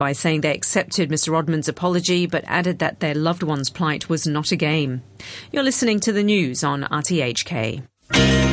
by saying they accepted Mr. Rodman's apology but added that their loved one's plight was not a game. You're listening to the news on RTHK.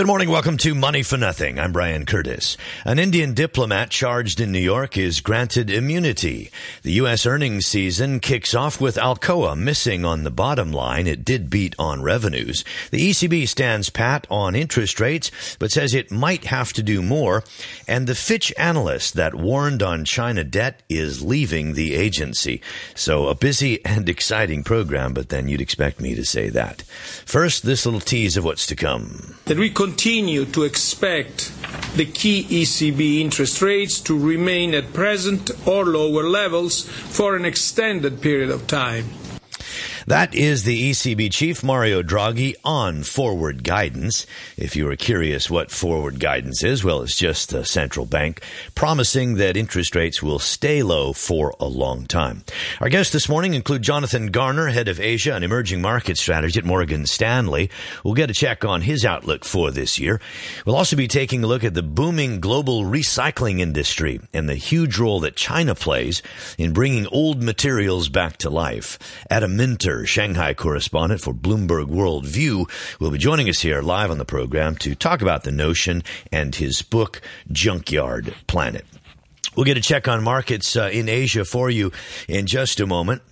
Good morning. Welcome to Money for Nothing. I'm Brian Curtis. An Indian diplomat charged in New York is granted immunity. The U.S. earnings season kicks off with Alcoa missing on the bottom line. It did beat on revenues. The ECB stands pat on interest rates, but says it might have to do more. And the Fitch analyst that warned on China debt is leaving the agency. So a busy and exciting program, but then you'd expect me to say that. First, this little tease of what's to come. That we continue to expect the key ECB interest rates to remain at present or lower levels for an extended period of time. That is the ECB chief, Mario Draghi, on forward guidance. If you were curious what forward guidance is, well, it's just the central bank promising that interest rates will stay low for a long time. Our guests this morning include Jonathan Garner, head of Asia and emerging market strategy at Morgan Stanley. We'll get a check on his outlook for this year. We'll also be taking a look at the booming global recycling industry and the huge role that China plays in bringing old materials back to life. Adam Minter, Shanghai correspondent for Bloomberg World View, will be joining us here live on the program to talk about the notion and his book, Junkyard Planet. We'll get a check on markets uh, in Asia for you in just a moment.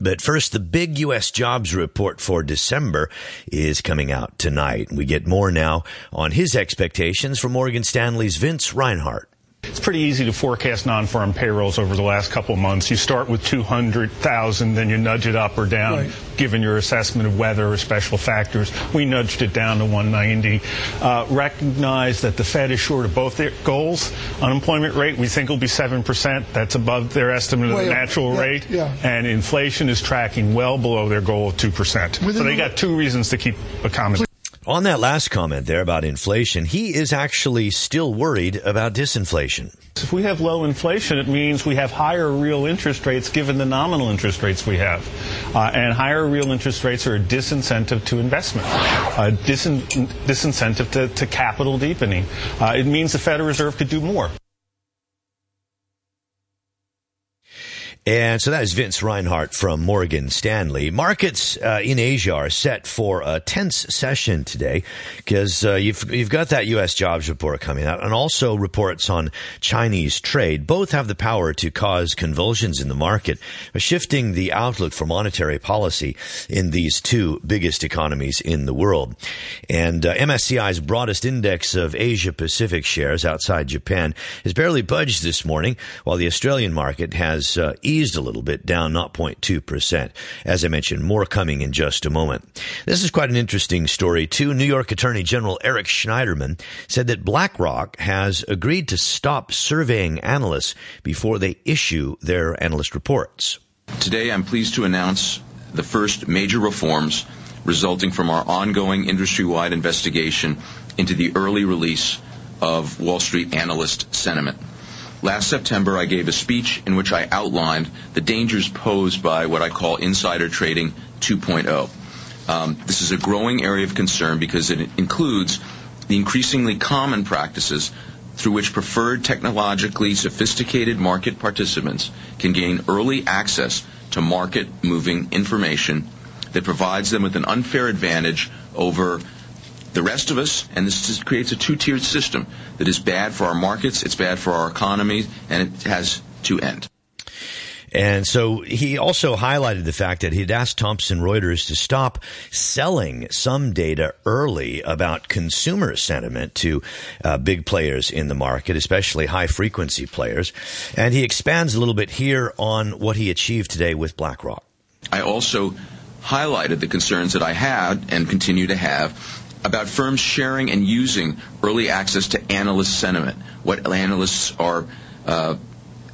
But first, the big U.S. jobs report for December is coming out tonight. We get more now on his expectations from Morgan Stanley's Vince Reinhart. It's pretty easy to forecast non-farm payrolls over the last couple of months. You start with 200,000, then you nudge it up or down, right. given your assessment of weather or special factors. We nudged it down to 190. Uh, recognize that the Fed is short of both their goals. Unemployment rate, we think will be 7%. That's above their estimate of the natural yeah, rate. Yeah. And inflation is tracking well below their goal of 2%. Within so they got two reasons to keep accommodating. On that last comment there about inflation, he is actually still worried about disinflation. If we have low inflation, it means we have higher real interest rates given the nominal interest rates we have. Uh, and higher real interest rates are a disincentive to investment, a disin- disincentive to, to, capital deepening. Uh, it means the Federal Reserve could do more. And so that is Vince Reinhart from Morgan Stanley. Markets uh, in Asia are set for a tense session today because uh, you've you've got that U.S. jobs report coming out, and also reports on Chinese trade. Both have the power to cause convulsions in the market, shifting the outlook for monetary policy in these two biggest economies in the world. And uh, MSCI's broadest index of Asia Pacific shares outside Japan has barely budged this morning, while the Australian market has uh, eased a little bit, down 0.2%. As I mentioned, more coming in just a moment. This is quite an interesting story, too. New York Attorney General Eric Schneiderman said that BlackRock has agreed to stop surveying analysts before they issue their analyst reports. Today, I'm pleased to announce the first major reforms resulting from our ongoing industry wide investigation into the early release of Wall Street analyst sentiment. Last September, I gave a speech in which I outlined the dangers posed by what I call insider trading 2.0. Um, this is a growing area of concern because it includes the increasingly common practices through which preferred technologically sophisticated market participants can gain early access to market moving information that provides them with an unfair advantage over the rest of us, and this creates a two-tiered system that is bad for our markets, it's bad for our economy, and it has to end. And so he also highlighted the fact that he'd asked Thomson Reuters to stop selling some data early about consumer sentiment to uh, big players in the market, especially high frequency players. And he expands a little bit here on what he achieved today with BlackRock. I also highlighted the concerns that I had and continue to have about firms sharing and using early access to analyst sentiment, what analysts are uh,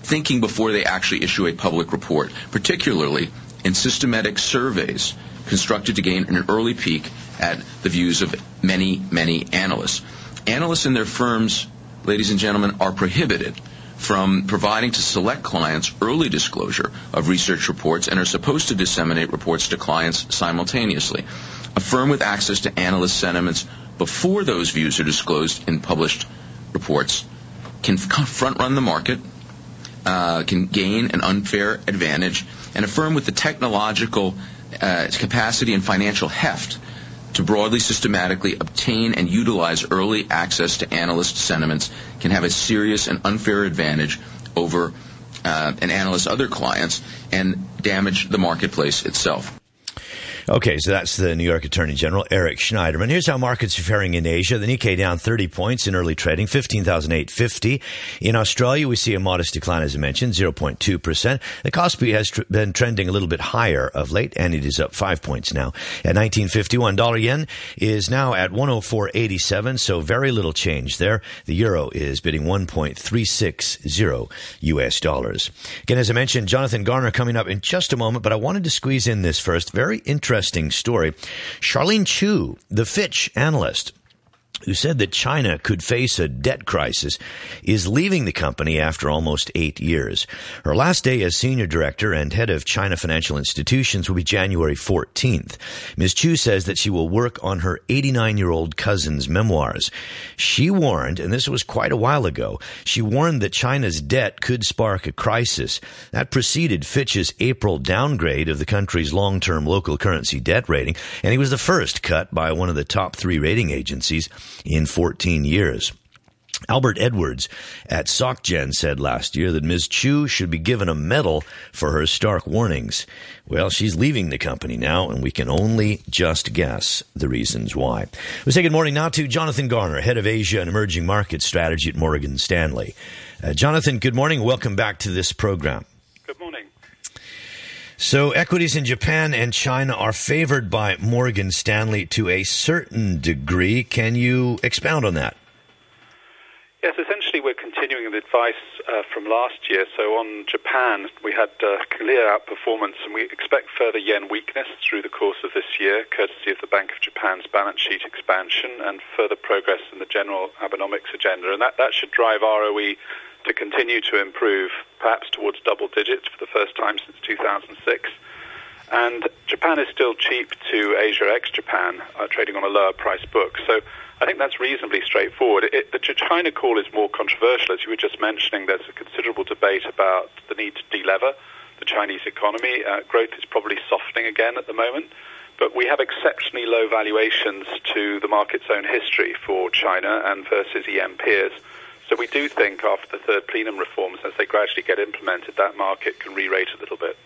thinking before they actually issue a public report, particularly in systematic surveys constructed to gain an early peek at the views of many, many analysts. Analysts in their firms ladies and gentlemen, are prohibited from providing to select clients early disclosure of research reports and are supposed to disseminate reports to clients simultaneously. A firm with access to analyst sentiments before those views are disclosed in published reports can front run the market, uh, can gain an unfair advantage, and a firm with the technological uh, capacity and financial heft to broadly systematically obtain and utilize early access to analyst sentiments can have a serious and unfair advantage over uh, an analyst's other clients and damage the marketplace itself. Okay, so that's the New York Attorney General, Eric Schneiderman. Here's how markets are faring in Asia. The Nikkei down 30 points in early trading, 15,850. In Australia, we see a modest decline, as I mentioned, 0.2%. The Kospi has tr- been trending a little bit higher of late, and it is up 5 points now at 1951. Dollar yen is now at 104.87, so very little change there. The euro is bidding 1.360 US dollars. Again, as I mentioned, Jonathan Garner coming up in just a moment, but I wanted to squeeze in this first. Very interesting interesting story. Charlene Chu, the Fitch analyst, who said that China could face a debt crisis, is leaving the company after almost eight years. Her last day as senior director and head of China Financial Institutions will be January 14th. Ms. Chu says that she will work on her 89 year old cousin's memoirs. She warned, and this was quite a while ago, she warned that China's debt could spark a crisis. That preceded Fitch's April downgrade of the country's long term local currency debt rating, and he was the first cut by one of the top three rating agencies in 14 years. Albert Edwards at SocGen said last year that Ms. Chu should be given a medal for her stark warnings. Well, she's leaving the company now, and we can only just guess the reasons why. We say good morning now to Jonathan Garner, head of Asia and Emerging Markets Strategy at Morgan Stanley. Uh, Jonathan, good morning. Welcome back to this program. So equities in Japan and China are favored by Morgan Stanley to a certain degree. Can you expound on that? Yes, essentially we're continuing the advice uh, from last year. So on Japan, we had uh, clear outperformance and we expect further yen weakness through the course of this year, courtesy of the Bank of Japan's balance sheet expansion and further progress in the general Abenomics agenda. And that, that should drive ROE to continue to improve, perhaps towards double digits for the first time since 2006. And Japan is still cheap to Asia ex Japan, uh, trading on a lower price book. So I think that's reasonably straightforward. It, the China call is more controversial. As you were just mentioning, there's a considerable debate about the need to delever the Chinese economy. Uh, growth is probably softening again at the moment. But we have exceptionally low valuations to the market's own history for China and versus EM peers. So we do think after the third plenum reforms, as they gradually get implemented, that market can re-rate a little bit.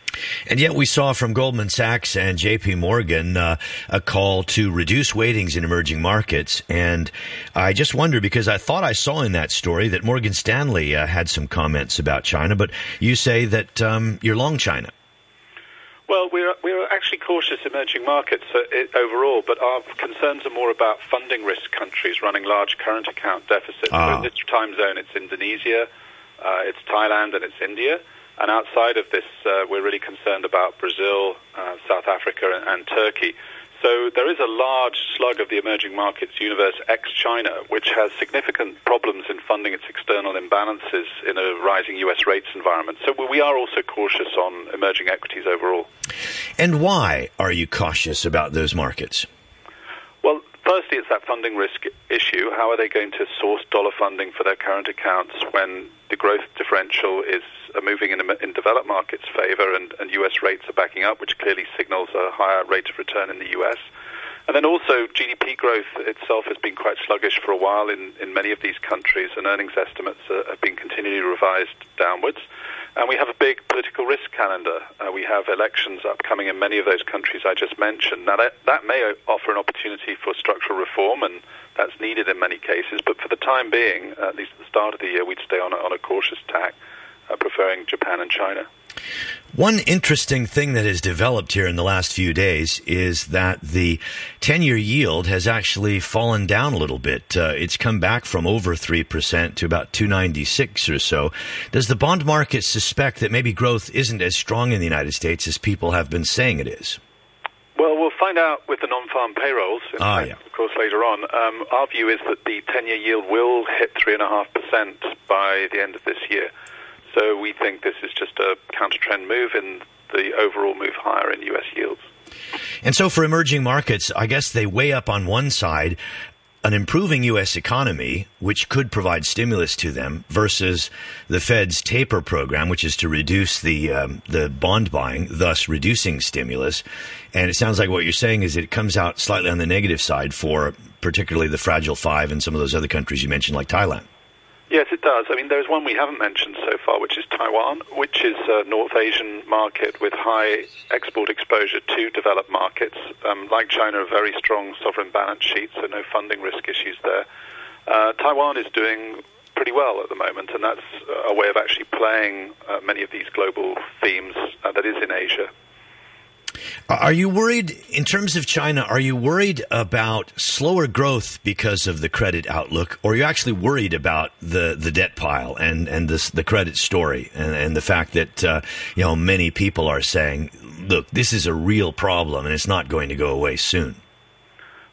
And yet we saw from Goldman Sachs and JP Morgan uh, a call to reduce weightings in emerging markets. And I just wonder because I thought I saw in that story that Morgan Stanley uh, had some comments about China, but you say that um, you're long China. Well, we're, we're cautious emerging markets uh, overall, but our concerns are more about funding risk countries running large current account deficits. Ah. So in this time zone, it's Indonesia, uh, it's Thailand, and it's India. And outside of this, uh, we're really concerned about Brazil, uh, South Africa, and, and Turkey. So there is a large slug of the emerging markets universe ex-China, which has significant problems in funding its external imbalances in a rising U.S. rates environment. So we are also cautious on emerging equities overall. And why are you cautious about those markets? Firstly, it's that funding risk issue. How are they going to source dollar funding for their current accounts when the growth differential is moving in, in developed markets' favor and, and U.S. rates are backing up, which clearly signals a higher rate of return in the U.S. And then also GDP growth itself has been quite sluggish for a while in, in many of these countries, and earnings estimates uh, have been continually revised downwards. And we have a big political risk calendar. Uh, we have elections upcoming in many of those countries I just mentioned. Now, that, that may offer an opportunity for structural reform, and that's needed in many cases. But for the time being, at least at the start of the year, we'd stay on a, on a cautious tack, uh, preferring Japan and China. One interesting thing that has developed here in the last few days is that the 10 year yield has actually fallen down a little bit. Uh, it's come back from over 3% to about 296 or so. Does the bond market suspect that maybe growth isn't as strong in the United States as people have been saying it is? Well, we'll find out with the non-farm payrolls, Ah, yeah. of course, later on. Um, our view is that the 10-year yield will hit 3.5% by the end of this year. So we think this is just a counter-trend move in the overall move higher in U.S. yields. And so for emerging markets, I guess they weigh up on one side an improving U.S. economy, which could provide stimulus to them, versus the Fed's taper program, which is to reduce the um, the bond buying, thus reducing stimulus. And it sounds like what you're saying is it comes out slightly on the negative side for particularly the fragile five and some of those other countries you mentioned, like Thailand. Yes, it does. I mean, there's one we haven't mentioned so far, which is Taiwan, which is a North Asian market with high export exposure to developed markets. Um, like China, a very strong sovereign balance sheet, so no funding risk issues there. Uh, Taiwan is doing pretty well at the moment, and that's a way of actually playing uh, many of these global themes uh, that is in Asia. Are you worried in terms of China? Are you worried about slower growth because of the credit outlook, or are you actually worried about the, the debt pile and and this, the credit story and, and the fact that uh, you know many people are saying, look, this is a real problem and it's not going to go away soon.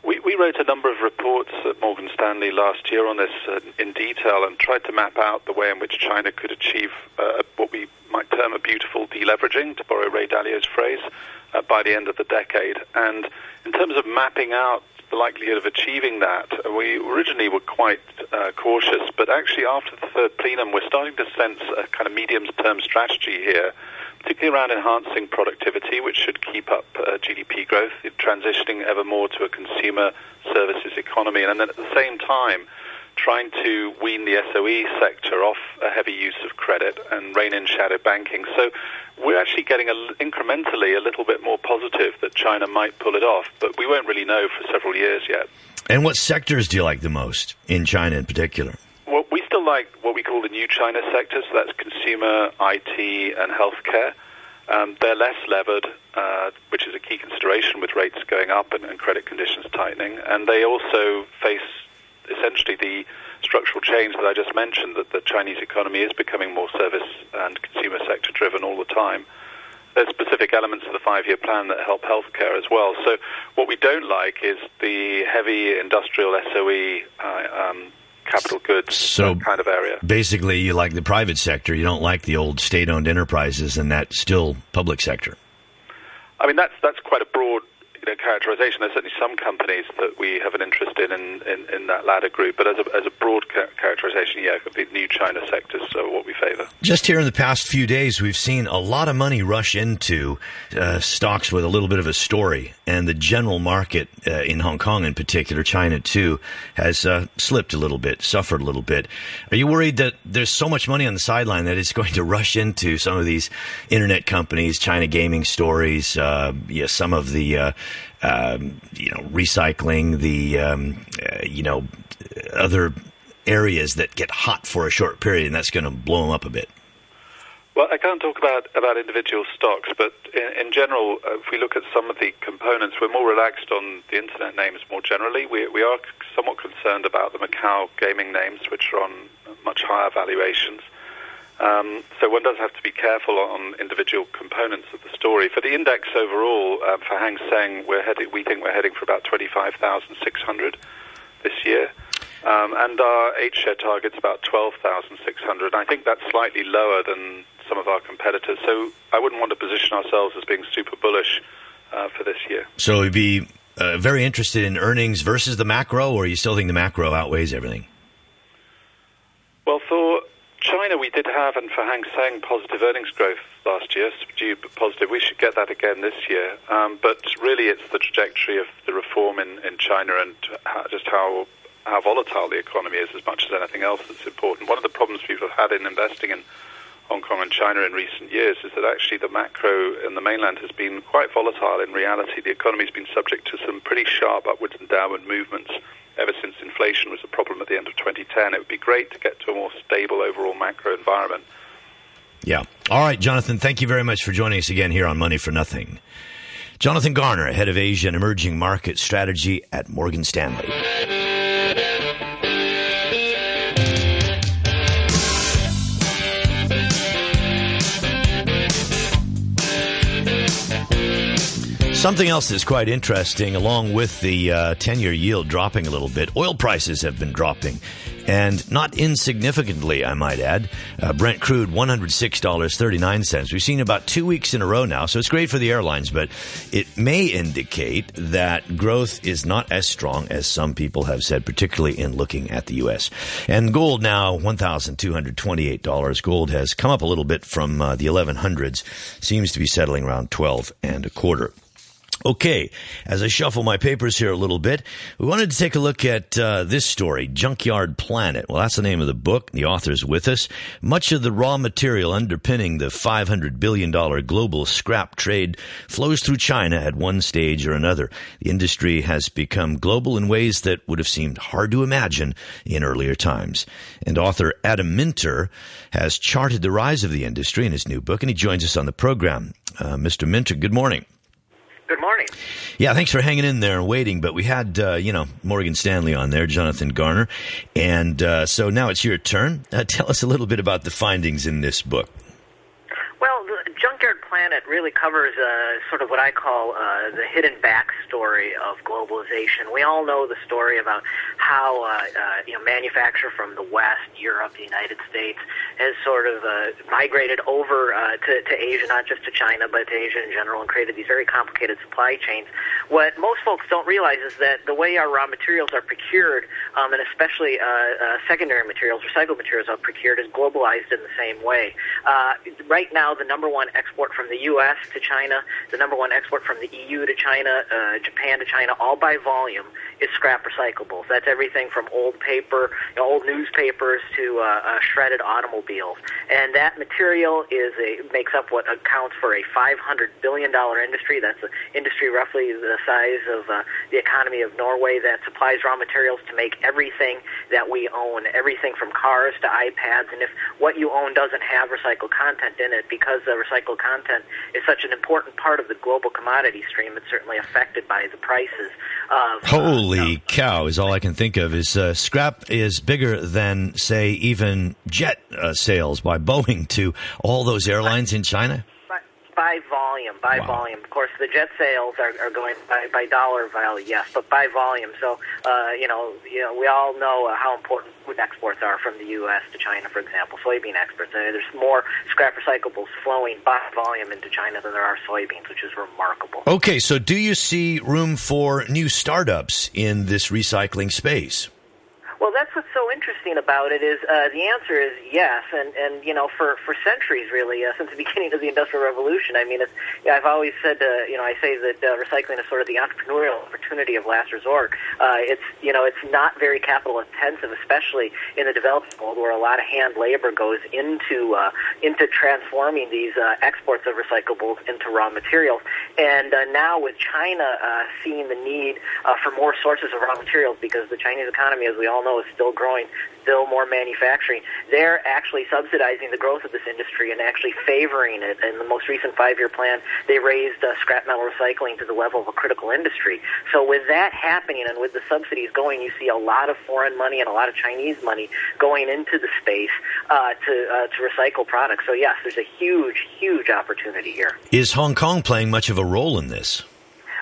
We, we wrote a number of reports at Morgan Stanley last year on this uh, in detail and tried to map out the way in which China could achieve uh, what we might term a beautiful deleveraging, to borrow Ray Dalio's phrase, uh, by the end of the decade. And in terms of mapping out the likelihood of achieving that, uh, we originally were quite uh, cautious, but actually after the third plenum, we're starting to sense a kind of medium-term strategy here particularly around enhancing productivity, which should keep up uh, GDP growth, transitioning ever more to a consumer services economy, and then at the same time, trying to wean the SOE sector off a heavy use of credit and rein in shadow banking. So we're actually getting a, incrementally a little bit more positive that China might pull it off, but we won't really know for several years yet. And what sectors do you like the most in China in particular? Well, we still like what we call the new China sectors. So that's consumer, IT, and healthcare. Um, they're less levered, uh, which is a key consideration with rates going up and, and credit conditions tightening. And they also face essentially the structural change that I just mentioned, that the Chinese economy is becoming more service and consumer sector driven all the time. There's specific elements of the five-year plan that help healthcare as well. So what we don't like is the heavy industrial SOE uh, um, capital goods So kind of area. Basically, you like the private sector. You don't like the old state-owned enterprises and that still public sector. I mean, that's that's quite a broad you know, characterization. There's certainly some companies that we have an interest in in, in, in that latter group, but as a, as a broad ca- characterization, yeah, the new China sectors are what we favor. Just here in the past few days, we've seen a lot of money rush into uh, stocks with a little bit of a story, and the general market uh, in Hong Kong, in particular, China too, has uh, slipped a little bit, suffered a little bit. Are you worried that there's so much money on the sideline that it's going to rush into some of these internet companies, China gaming stories, uh, yeah, some of the uh, um, you know recycling, the um, uh, you know other areas that get hot for a short period, and that's going to blow them up a bit. Well, I can't talk about, about individual stocks, but in, in general, uh, if we look at some of the components, we're more relaxed on the internet names more generally. We, we are somewhat concerned about the Macau gaming names, which are on much higher valuations. Um, so one does have to be careful on individual components of the story. For the index overall, uh, for Hang Seng, we're heading, we think we're heading for about 25,600 this year. Um, and our H share target's about 12,600. I think that's slightly lower than some of our competitors. So I wouldn't want to position ourselves as being super bullish uh, for this year. So you'd be uh, very interested in earnings versus the macro, or you still think the macro outweighs everything? Well, for China, we did have, and for Hang Seng, positive earnings growth last year, subdued but positive. We should get that again this year. Um, but really, it's the trajectory of the reform in, in China and how, just how how volatile the economy is as much as anything else that's important. One of the problems people have had in investing in Hong Kong and China in recent years is that actually the macro in the mainland has been quite volatile in reality. The economy's been subject to some pretty sharp upwards and downward movements ever since inflation was a problem at the end of 2010. It would be great to get to a more stable overall macro environment. Yeah. All right, Jonathan, thank you very much for joining us again here on Money for Nothing. Jonathan Garner, head of Asia and Emerging Market Strategy at Morgan Stanley. Something else that's quite interesting, along with the uh, 10 year yield dropping a little bit, oil prices have been dropping. And not insignificantly, I might add. Uh, Brent crude, $106.39. We've seen about two weeks in a row now, so it's great for the airlines, but it may indicate that growth is not as strong as some people have said, particularly in looking at the U.S. And gold now, $1,228. Gold has come up a little bit from uh, the 1100s, seems to be settling around 12 and a quarter. Okay, as I shuffle my papers here a little bit, we wanted to take a look at uh, this story, Junkyard Planet. Well, that's the name of the book. The author's with us. Much of the raw material underpinning the $500 billion global scrap trade flows through China at one stage or another. The industry has become global in ways that would have seemed hard to imagine in earlier times. And author Adam Minter has charted the rise of the industry in his new book, and he joins us on the program. Uh, Mr. Minter, good morning. Morning. Yeah, thanks for hanging in there and waiting. But we had, uh, you know, Morgan Stanley on there, Jonathan Garner. And uh, so now it's your turn. Uh, tell us a little bit about the findings in this book. Well, the Junkyard Planet really covers uh, sort of what I call uh, the hidden backstory of globalization. We all know the story about how uh, uh, you know manufacture from the West, Europe, the United States has sort of uh, migrated over uh, to, to Asia, not just to China, but to Asia in general, and created these very complicated supply chains. What most folks don't realize is that the way our raw materials are procured, um, and especially uh, uh, secondary materials, recycled materials are procured, is globalized in the same way. Uh, right now, the number one export from the U.S. to China, the number one export from the EU to China, uh, Japan to China, all by volume, is scrap recyclables. That's everything from old paper, you know, old newspapers to uh, uh, shredded automobiles, and that material is a makes up what accounts for a 500 billion dollar industry. That's an industry roughly the size of uh, the economy of Norway that supplies raw materials to make everything that we own, everything from cars to iPads. And if what you own doesn't have recycled content in it, because the recycled content is such an important part of the global commodity stream, it's certainly affected by the prices of. Holy cow! Is all I can think of is uh, scrap is bigger than say even jet uh, sales by Boeing to all those airlines in China by volume, by wow. volume. Of course, the jet sales are, are going by, by dollar value, yes, but by volume. So, uh, you know, you know, we all know uh, how important food exports are from the U.S. to China, for example, soybean exports. Uh, there's more scrap recyclables flowing by volume into China than there are soybeans, which is remarkable. Okay, so do you see room for new startups in this recycling space? Well, that's what's so interesting about it is uh, the answer is yes, and and you know for for centuries really uh, since the beginning of the Industrial Revolution. I mean, it's, yeah, I've always said uh, you know I say that uh, recycling is sort of the entrepreneurial opportunity of last resort. Uh, it's you know it's not very capital intensive, especially in the developed world where a lot of hand labor goes into uh, into transforming these uh, exports of recyclables into raw materials. And uh, now with China uh, seeing the need uh, for more sources of raw materials because the Chinese economy, as we all know, is still growing, still more manufacturing. They're actually subsidizing the growth of this industry and actually favoring it. In the most recent five-year plan, they raised uh, scrap metal recycling to the level of a critical industry. So with that happening and with the subsidies going, you see a lot of foreign money and a lot of Chinese money going into the space uh, to uh, to recycle products. So yes, there's a huge, huge opportunity here. Is Hong Kong playing much of a role in this?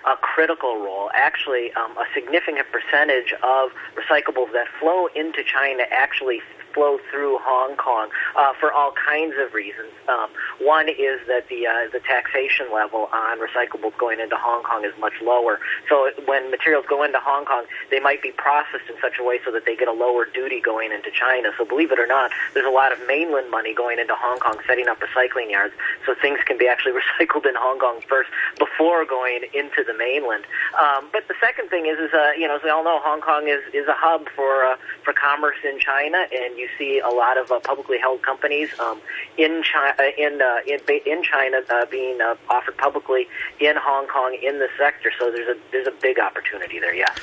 A critical role. Actually, um, a significant percentage of recyclables that flow into China actually flow through Hong Kong uh, for all kinds of reasons. Um, one is that the uh, the taxation level on recyclables going into Hong Kong is much lower. So when materials go into Hong Kong, they might be processed in such a way so that they get a lower duty going into China. So believe it or not, there's a lot of mainland money going into Hong Kong, setting up recycling yards, so things can be actually recycled in Hong Kong first before going into the mainland. Um, but the second thing is, is uh, you know, as we all know, Hong Kong is is a hub for uh, for commerce in China, and you you see a lot of uh, publicly held companies um, in China, uh, in, uh, in in China uh, being uh, offered publicly in Hong Kong in the sector. So there's a there's a big opportunity there. Yeah.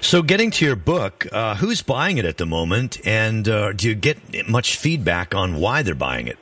So getting to your book, uh, who's buying it at the moment, and uh, do you get much feedback on why they're buying it?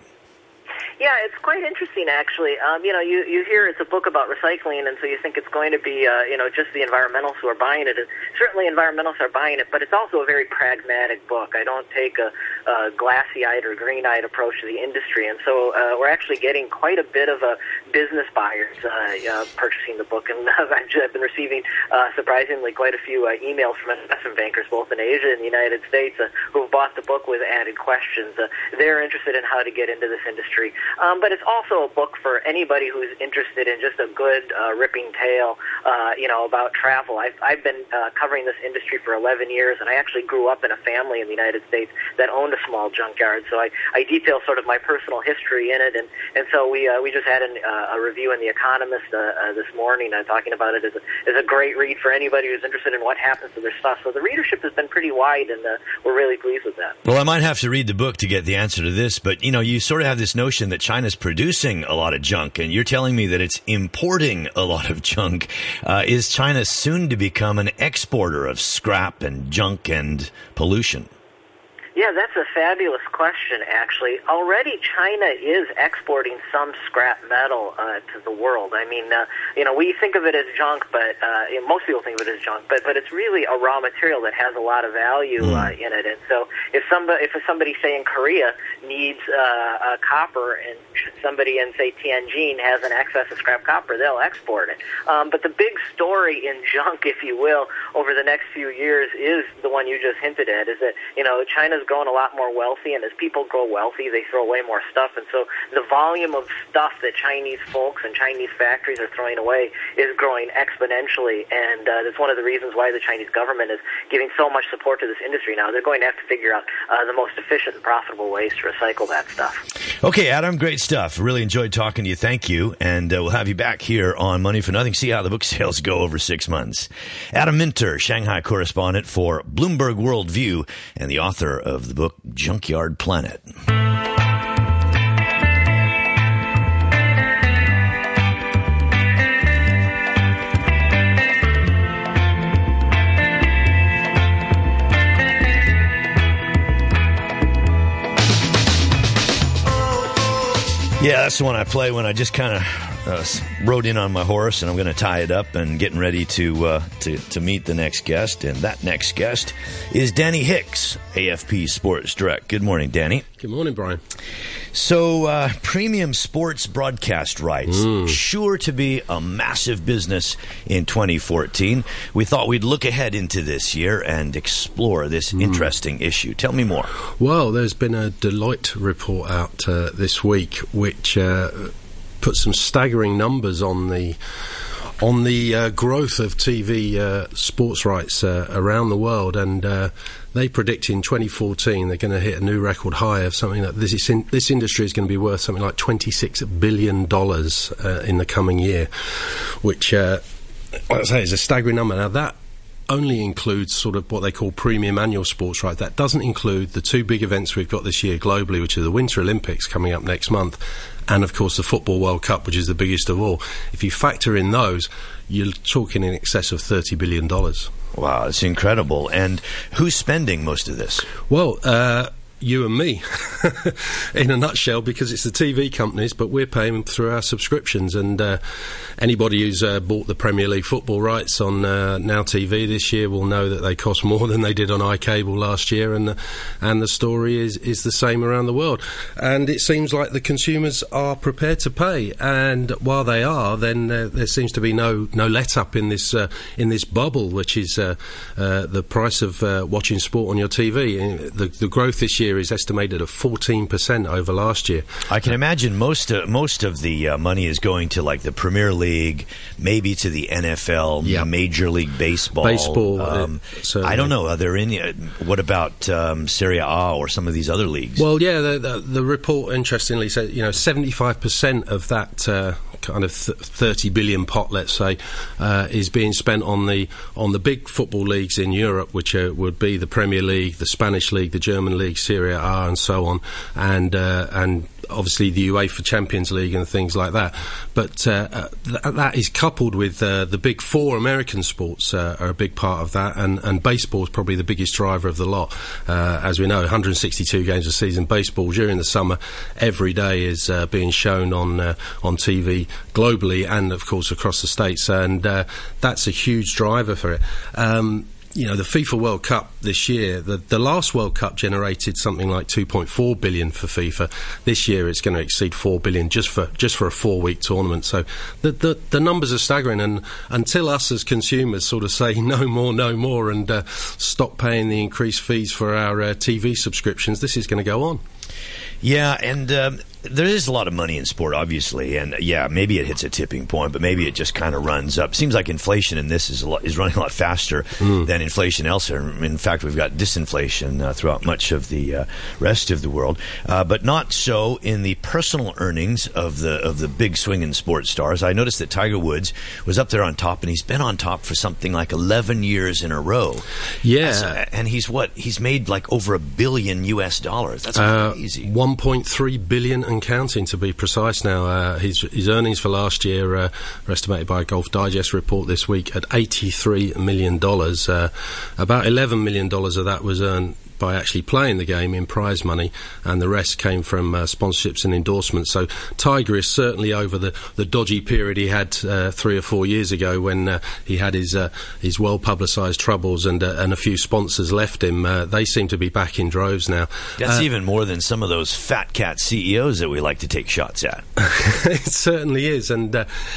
Yeah, it's quite interesting actually. Um, you know, you you hear it's a book about recycling, and so you think it's going to be uh, you know just the environmentalists who are buying it. And certainly, environmentalists are buying it, but it's also a very pragmatic book. I don't take a uh, glassy-eyed or green-eyed approach to the industry, and so uh, we're actually getting quite a bit of a business buyers uh, uh, purchasing the book, and I've been receiving uh, surprisingly quite a few uh, emails from investment bankers both in Asia and the United States uh, who have bought the book with added questions. Uh, they're interested in how to get into this industry, um, but it's also a book for anybody who's interested in just a good uh, ripping tale, uh, you know, about travel. I've I've been uh, covering this industry for 11 years, and I actually grew up in a family in the United States that owned a small junkyard, so I I detail sort of my personal history in it, and and so we uh, we just had an, uh, a review in the Economist uh, uh, this morning uh, talking about it as a, as a great read for anybody who's interested in what happens to their stuff. So the readership has been pretty wide, and uh, we're really pleased with that. Well, I might have to read the book to get the answer to this, but you know, you sort of have this notion that China's producing a lot of junk, and you're telling me that it's importing a lot of junk. Uh, is China soon to become an exporter of scrap and junk and pollution? Yeah, that's a fabulous question, actually. Already, China is exporting some scrap metal uh, to the world. I mean, uh, you know, we think of it as junk, but uh, you know, most people think of it as junk, but but it's really a raw material that has a lot of value uh, in it. And so, if somebody, if somebody, say in Korea, needs uh, uh, copper, and somebody in say Tianjin has an excess of scrap copper, they'll export it. Um, but the big story in junk, if you will, over the next few years is the one you just hinted at: is that you know China's is growing a lot more wealthy, and as people grow wealthy, they throw away more stuff. And so the volume of stuff that Chinese folks and Chinese factories are throwing away is growing exponentially. And uh, that's one of the reasons why the Chinese government is giving so much support to this industry now. They're going to have to figure out uh, the most efficient and profitable ways to recycle that stuff. Okay, Adam, great stuff. Really enjoyed talking to you. Thank you. And uh, we'll have you back here on Money for Nothing. See how the book sales go over six months. Adam Minter, Shanghai correspondent for Bloomberg Worldview and the author of the book Junkyard Planet. Yeah, that's the one I play when I just kind of uh, rode in on my horse, and I'm going to tie it up and getting ready to, uh, to to meet the next guest. And that next guest is Danny Hicks, AFP Sports Direct. Good morning, Danny. Good morning, Brian. So, uh, premium sports broadcast rights, mm. sure to be a massive business in 2014. We thought we'd look ahead into this year and explore this mm. interesting issue. Tell me more. Well, there's been a Deloitte report out uh, this week which uh, put some staggering numbers on the on the uh, growth of TV uh, sports rights uh, around the world, and uh, they predict in 2014 they're going to hit a new record high of something that this, in, this industry is going to be worth something like 26 billion dollars uh, in the coming year, which, uh, like I say, is a staggering number. Now that only includes sort of what they call premium annual sports rights. That doesn't include the two big events we've got this year globally, which are the Winter Olympics coming up next month, and of course the Football World Cup, which is the biggest of all. If you factor in those, you're talking in excess of $30 billion. Wow, it's incredible. And who's spending most of this? Well, uh, you and me, in a nutshell, because it's the TV companies, but we're paying through our subscriptions. And uh, anybody who's uh, bought the Premier League football rights on uh, Now TV this year will know that they cost more than they did on iCable last year, and the, and the story is is the same around the world. And it seems like the consumers are prepared to pay, and while they are, then there seems to be no no let up in this uh, in this bubble, which is uh, uh, the price of watching sport on your TV. The, the growth this year year is estimated at 14% over last year. I can imagine most uh, most of the uh, money is going to like the Premier League, maybe to the NFL, yep. Major League Baseball. Baseball. Uh, um, I don't know. Are there any? Uh, what about um, Serie A or some of these other leagues? Well, yeah. The, the, the report interestingly said you know 75% of that uh, kind of th- 30 billion pot, let's say, uh, is being spent on the on the big football leagues in Europe, which uh, would be the Premier League, the Spanish League, the German League, Serie A, and so on, and uh, and obviously the UEFA Champions League and things like that. But uh, uh, th- that is coupled with uh, the big four American sports uh, are a big part of that, and, and baseball is probably the biggest driver of the lot. Uh, as we know, 162 games a season baseball during the summer every day is uh, being shown on on TV globally and of course across the states, and that's a huge driver for it. Um, you know, the FIFA World Cup this year, the, the last World Cup generated something like 2.4 billion for FIFA. This year, it's going to exceed 4 billion just for just for a four week tournament. So the, the, the numbers are staggering. And until us as consumers sort of say no more, no more, and uh, stop paying the increased fees for our uh, TV subscriptions, this is going to go on. Yeah, and um, there is a lot of money in sport, obviously, and yeah, maybe it hits a tipping point, but maybe it just kind of runs up. Seems like inflation in this is lot, is running a lot faster mm. than inflation elsewhere. In fact, we've got disinflation uh, throughout much of the uh, rest of the world, uh, but not so in the personal earnings of the of the big swinging sports stars. I noticed that Tiger Woods was up there on top, and he's been on top for something like eleven years in a row. Yeah, and he's what he's made like over a billion U.S. dollars. That's uh, crazy. One point three billion and counting, to be precise. Now, uh, his his earnings for last year uh, are estimated by a Golf Digest report this week at eighty three million dollars. Uh, about eleven million dollars of that was earned by actually playing the game in prize money, and the rest came from uh, sponsorships and endorsements. So Tiger is certainly over the, the dodgy period he had uh, three or four years ago when uh, he had his uh, his well publicised troubles and uh, and a few sponsors left him. Uh, they seem to be back in droves now. That's even more than some of those fat cat CEOs that we like to take shots at. it certainly is, and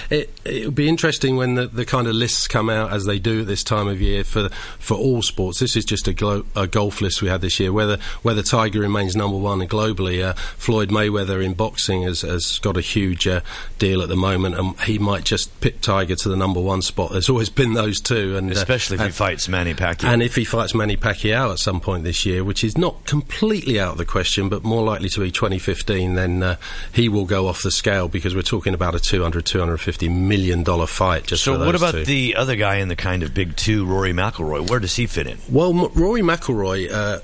it it'll be interesting when the, the kind of lists come out as they do at this time of year for for all sports. This is just a, glo- a golf list we had this year. Whether whether Tiger remains number one globally, uh, Floyd Mayweather in boxing has, has got a huge uh, deal at the moment, and he might just pip Tiger to the number one spot. There's always been those two, and uh, especially if he fights Manny Pacquiao, and if he fights Manny Pacquiao at some point this year, which is not completely out of the question, but more likely to be 2015, then uh, he will go off the scale because we're talking about a 200 250 million dollar fight. Just so, what about two. the other guy in the kind of big two, Rory McIlroy? Where does he fit in? Well, M- Rory McIlroy uh,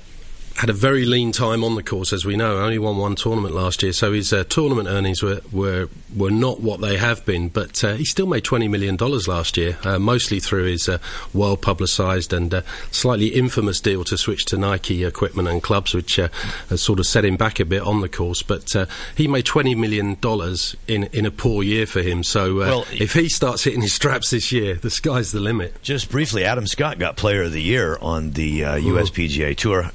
had a very lean time on the course, as we know. Only won one tournament last year, so his uh, tournament earnings were, were were not what they have been. But uh, he still made twenty million dollars last year, uh, mostly through his uh, well publicised and uh, slightly infamous deal to switch to Nike equipment and clubs, which uh, has sort of set him back a bit on the course. But he made twenty million dollars in in a poor year for him. So well, if he starts hitting his straps this year, the sky's the limit. Just briefly, Adam Scott got Player of the Year on the USPGA Tour.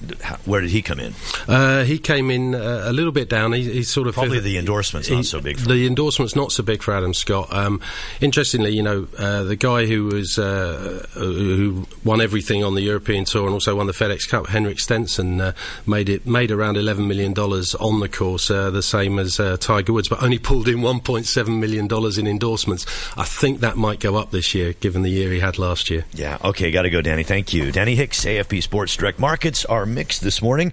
Where did he come in? Uh, he came in uh, a little bit down. He, he's sort of probably the endorsements not so big. the endorsements not so big for Adam Scott. Um, interestingly, you know, uh, the guy who was uh, who won everything on the European tour and also won the FedEx Cup, Henrik Stenson, uh, made it made around eleven million dollars on the course, uh, the same as Tiger Woods, but only pulled in one point seven million dollars in endorsements. I think that might go up this year, given the year he had last year. Yeah. Okay. Got to go, Danny. Thank you, Danny Hicks, AFP Sports Direct Markets are mixed this this morning.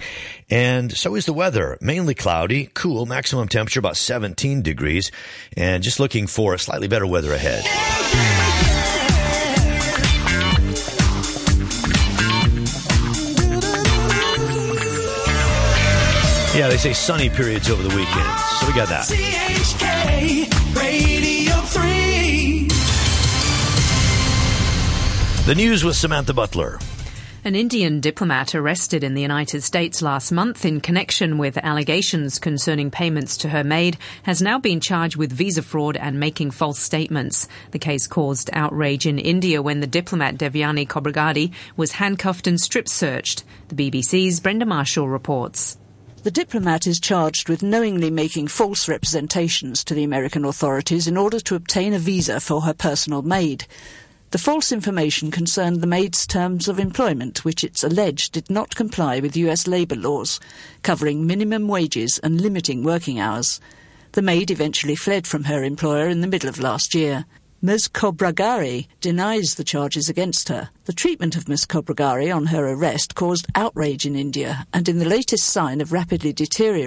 And so is the weather. Mainly cloudy, cool, maximum temperature about 17 degrees. And just looking for a slightly better weather ahead. Yeah, they say sunny periods over the weekend. So we got that. The news with Samantha Butler. An Indian diplomat arrested in the United States last month in connection with allegations concerning payments to her maid has now been charged with visa fraud and making false statements. The case caused outrage in India when the diplomat Devyani Khobragade was handcuffed and strip searched. The BBC's Brenda Marshall reports. The diplomat is charged with knowingly making false representations to the American authorities in order to obtain a visa for her personal maid. The false information concerned the maid's terms of employment, which it's alleged did not comply with US labour laws, covering minimum wages and limiting working hours. The maid eventually fled from her employer in the middle of last year. Ms. Khobragade denies the charges against her. The treatment of Ms. Khobragade on her arrest caused outrage in India, and in the latest sign of rapidly deteriorating